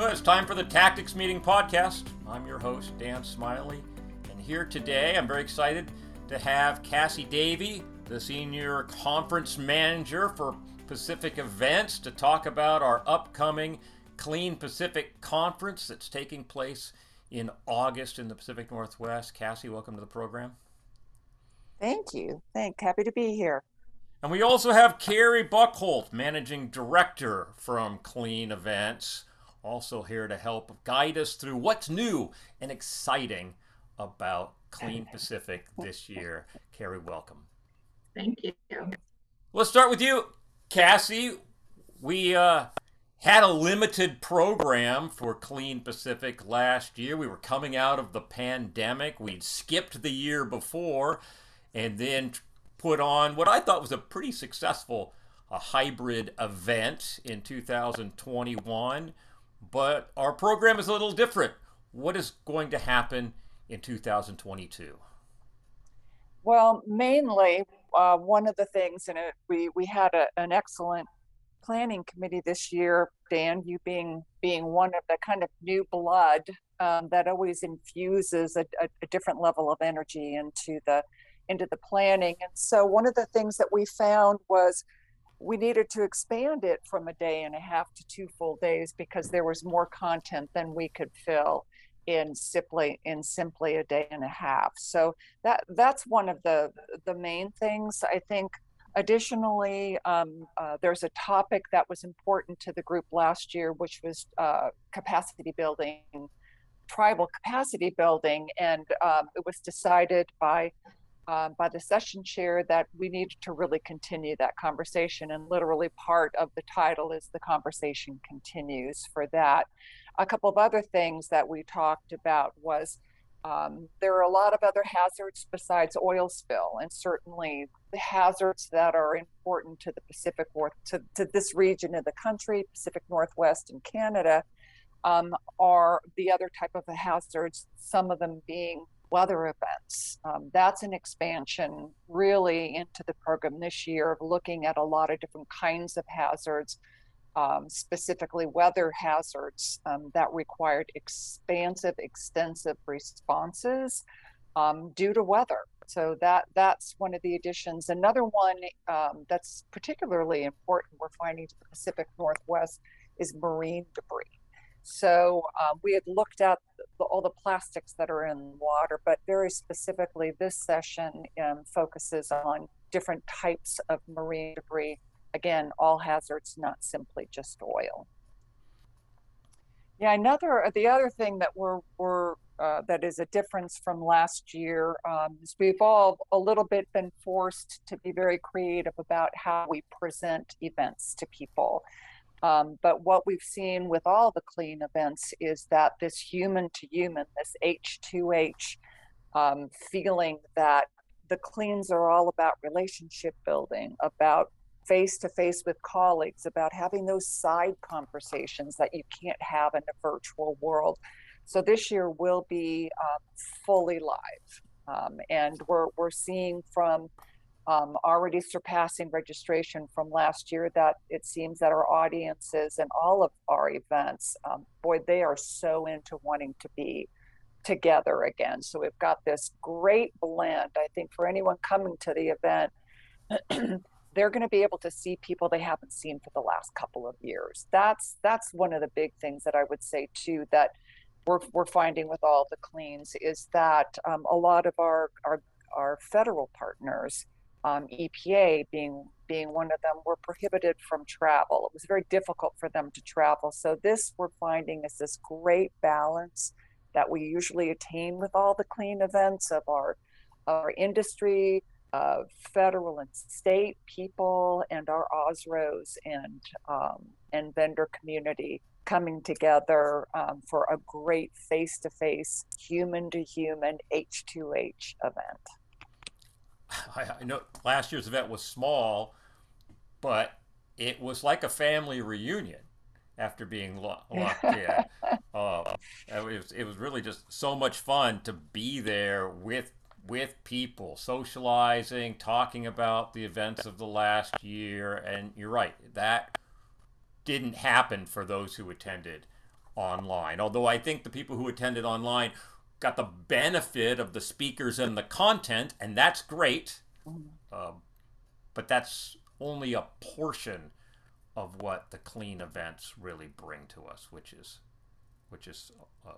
Well, it's time for the Tactics Meeting podcast. I'm your host, Dan Smiley, and here today I'm very excited to have Cassie Davey, the Senior Conference Manager for Pacific Events, to talk about our upcoming Clean Pacific Conference that's taking place in August in the Pacific Northwest. Cassie, welcome to the program. Thank you. Thank happy to be here. And we also have Carrie Buckholt, Managing Director from Clean Events also here to help guide us through what's new and exciting about Clean Pacific this year. Carrie, welcome. Thank you. Let's start with you, Cassie. We uh, had a limited program for Clean Pacific last year. We were coming out of the pandemic. We'd skipped the year before and then put on what I thought was a pretty successful a hybrid event in 2021 but our program is a little different. What is going to happen in 2022? Well, mainly uh, one of the things, and we we had a, an excellent planning committee this year. Dan, you being being one of the kind of new blood um, that always infuses a, a, a different level of energy into the into the planning. And so one of the things that we found was we needed to expand it from a day and a half to two full days because there was more content than we could fill in simply in simply a day and a half. So that that's one of the the main things. I think additionally um, uh, there's a topic that was important to the group last year which was uh, capacity building tribal capacity building. And um, it was decided by um, by the session chair that we needed to really continue that conversation. And literally, part of the title is The Conversation Continues for that. A couple of other things that we talked about was um, there are a lot of other hazards besides oil spill, and certainly the hazards that are important to the Pacific North, to, to this region of the country, Pacific Northwest and Canada, um, are the other type of hazards, some of them being weather events. Um, that's an expansion really into the program this year of looking at a lot of different kinds of hazards, um, specifically weather hazards um, that required expansive, extensive responses um, due to weather. So that that's one of the additions. Another one um, that's particularly important we're finding to the Pacific Northwest is marine debris. So uh, we had looked at the, all the plastics that are in water, but very specifically, this session um, focuses on different types of marine debris. Again, all hazards, not simply just oil. Yeah, another the other thing that we're we're uh, that is a difference from last year um, is we've all a little bit been forced to be very creative about how we present events to people. Um, but what we've seen with all the clean events is that this human to human, this H2H um, feeling that the cleans are all about relationship building, about face to face with colleagues, about having those side conversations that you can't have in a virtual world. So this year will be um, fully live. Um, and we're, we're seeing from um, already surpassing registration from last year that it seems that our audiences and all of our events um, boy they are so into wanting to be together again. So we've got this great blend. I think for anyone coming to the event they're going to be able to see people they haven't seen for the last couple of years. That's that's one of the big things that i would say too that we're, we're finding with all the cleans is that um, a lot of our, our our federal partners um, EPA being being one of them, were prohibited from travel. It was very difficult for them to travel. So this we're finding is this great balance that we usually attain with all the clean events of our our industry, federal and state people, and our OSROs and um, and vendor community coming together um, for a great face-to-face, human-to-human H2H event. I, I know last year's event was small, but it was like a family reunion after being lo- locked in. Uh, it, was, it was really just so much fun to be there with with people, socializing, talking about the events of the last year. And you're right, that didn't happen for those who attended online. Although I think the people who attended online got the benefit of the speakers and the content, and that's great. Uh, but that's only a portion of what the clean events really bring to us, which is, which is uh,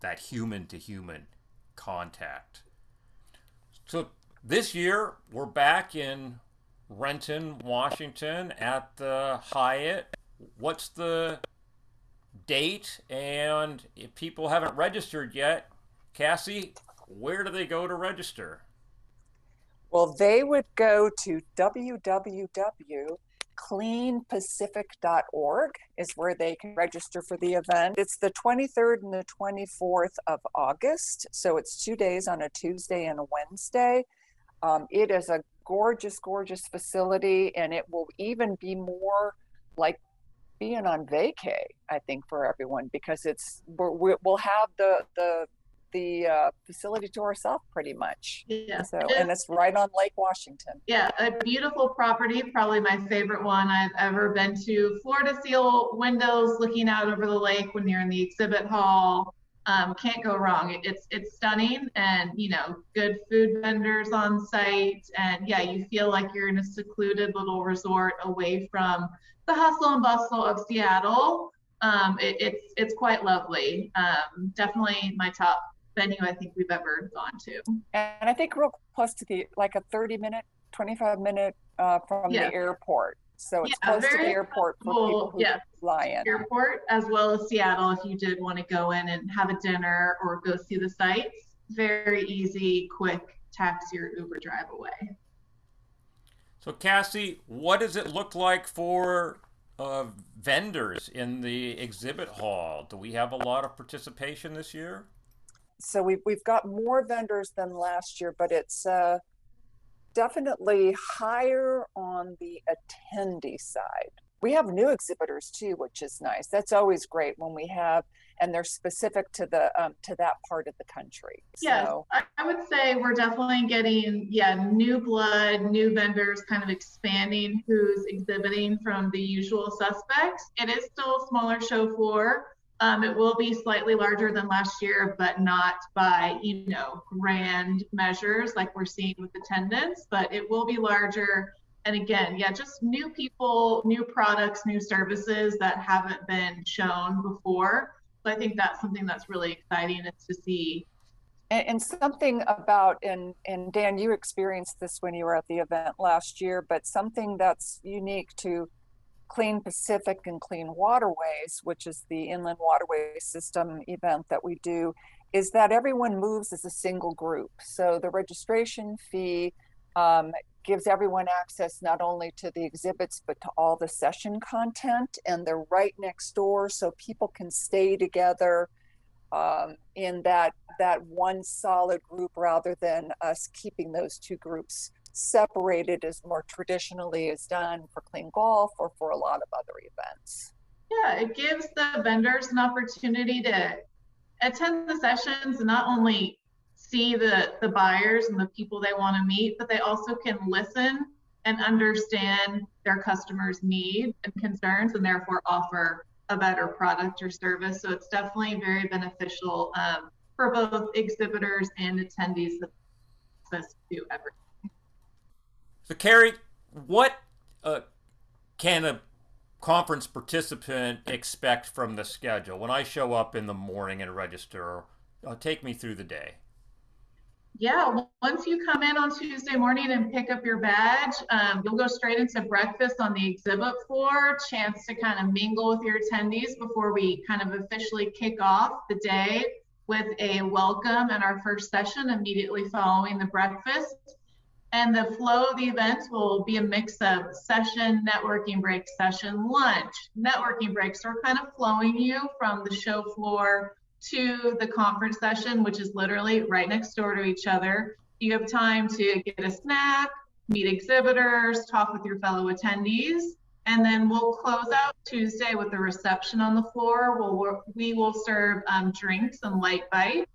that human to human contact. So this year we're back in Renton, Washington at the Hyatt. What's the date? And if people haven't registered yet, Cassie, where do they go to register? Well, they would go to www.cleanpacific.org is where they can register for the event. It's the 23rd and the 24th of August, so it's two days on a Tuesday and a Wednesday. Um, it is a gorgeous, gorgeous facility, and it will even be more like being on vacay, I think, for everyone because it's we will have the the the uh, facility to ourselves pretty much. Yeah. So and it's right on Lake Washington. Yeah, a beautiful property, probably my favorite one I've ever been to. Floor to seal windows looking out over the lake when you're in the exhibit hall. Um, can't go wrong. It, it's it's stunning, and you know, good food vendors on site, and yeah, you feel like you're in a secluded little resort away from the hustle and bustle of Seattle. Um, it, it's it's quite lovely. Um, definitely my top venue I think we've ever gone to. And I think real close to the like a 30 minute, 25 minute uh, from Yeah. the airport. So it's Yeah, close to the very airport for people who yeah. fly in. airport as well as Seattle if you did want to go in and have a dinner or go see the sights. Very easy, quick taxi or Uber drive away. So, Cassie, what does it look like for uh, vendors in the exhibit hall? Do we have a lot of participation this year? so we've we've got more vendors than last year, but it's uh, definitely higher on the attendee side. We have new exhibitors too, which is nice. That's always great when we have, and they're specific to the um, to that part of the country. Yes, So I, I would say we're definitely getting, yeah, new blood, new vendors kind of expanding who's exhibiting from the usual suspects. It is still a smaller show floor. Um, it will be slightly larger than last year, but not by, you know, grand measures like we're seeing with attendance, but it will be larger. And again, yeah, just new people, new products, new services that haven't been shown before. So I think that's something that's really exciting is to see And, and something about, and, and Dan, you experienced this when you were at the event last year, but something that's unique to Clean Pacific and Clean Waterways, which is the inland waterway system event that we do, is that everyone moves as a single group. So the registration fee um, gives everyone access not only to the exhibits, but to all the session content. And they're right next door, so people can stay together um, in that that one solid group rather than us keeping those two groups separated as more traditionally is done for clean Gulf or for a lot of other events. Yeah, it gives the vendors an opportunity to attend the sessions and not only see the, the buyers and the people they want to meet, but they also can listen and understand their customers' needs and concerns and therefore offer a better product or service. So it's definitely very beneficial um, for both exhibitors and attendees access to everything. So, Carrie, what uh, can a conference participant expect from the schedule? When I show up in the morning and register, uh, take me through the day. Yeah, once you come in on Tuesday morning and pick up your badge, um, you'll go straight into breakfast on the exhibit floor. Chance to kind of mingle with your attendees before we kind of officially kick off the day with a welcome and our first session immediately following the breakfast. And the flow of the event will be a mix of session, networking break, session, lunch, networking breaks. So we're kind of flowing you from the show floor to the conference session, which is literally right next door to each other. You have time to get a snack, meet exhibitors, talk with your fellow attendees, and then we'll close out Tuesday with a reception on the floor. We'll we will serve um, drinks and light bites,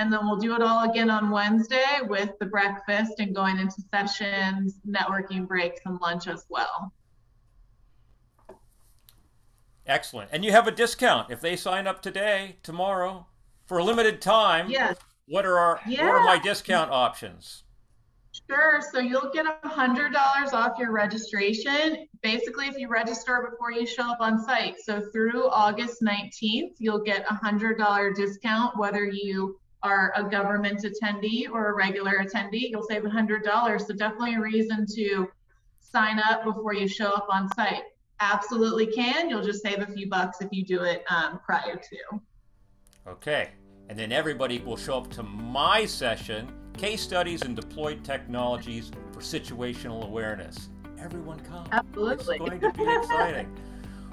and then we'll do it all again on Wednesday with the breakfast and going into sessions, networking breaks, and lunch as well. Excellent. And you have a discount if they sign up today, tomorrow, for a limited time. Yes. What are our Yeah. what are my discount options? Sure. So you'll get a hundred dollars off your registration. Basically, if you register before you show up on site. So through August 19th, you'll get a hundred dollar discount, whether you are a government attendee or a regular attendee, you'll save hundred dollars. So definitely a reason to sign up before you show up on site. Absolutely can. You'll just save a few bucks if you do it um, prior to. Okay. And then everybody will show up to my session, Case Studies and Deployed Technologies for Situational Awareness. Everyone come. Absolutely. It's going to be exciting.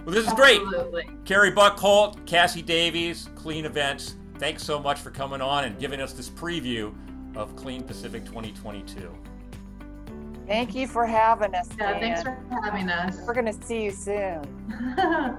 Well, this is great. Absolutely. Carrie Buckholt, Cassie Davies, Clean Events, thanks so much for coming on and giving us this preview of Clean Pacific 2022. Thank you for having us. Yeah, thanks for having us. We're going to see you soon.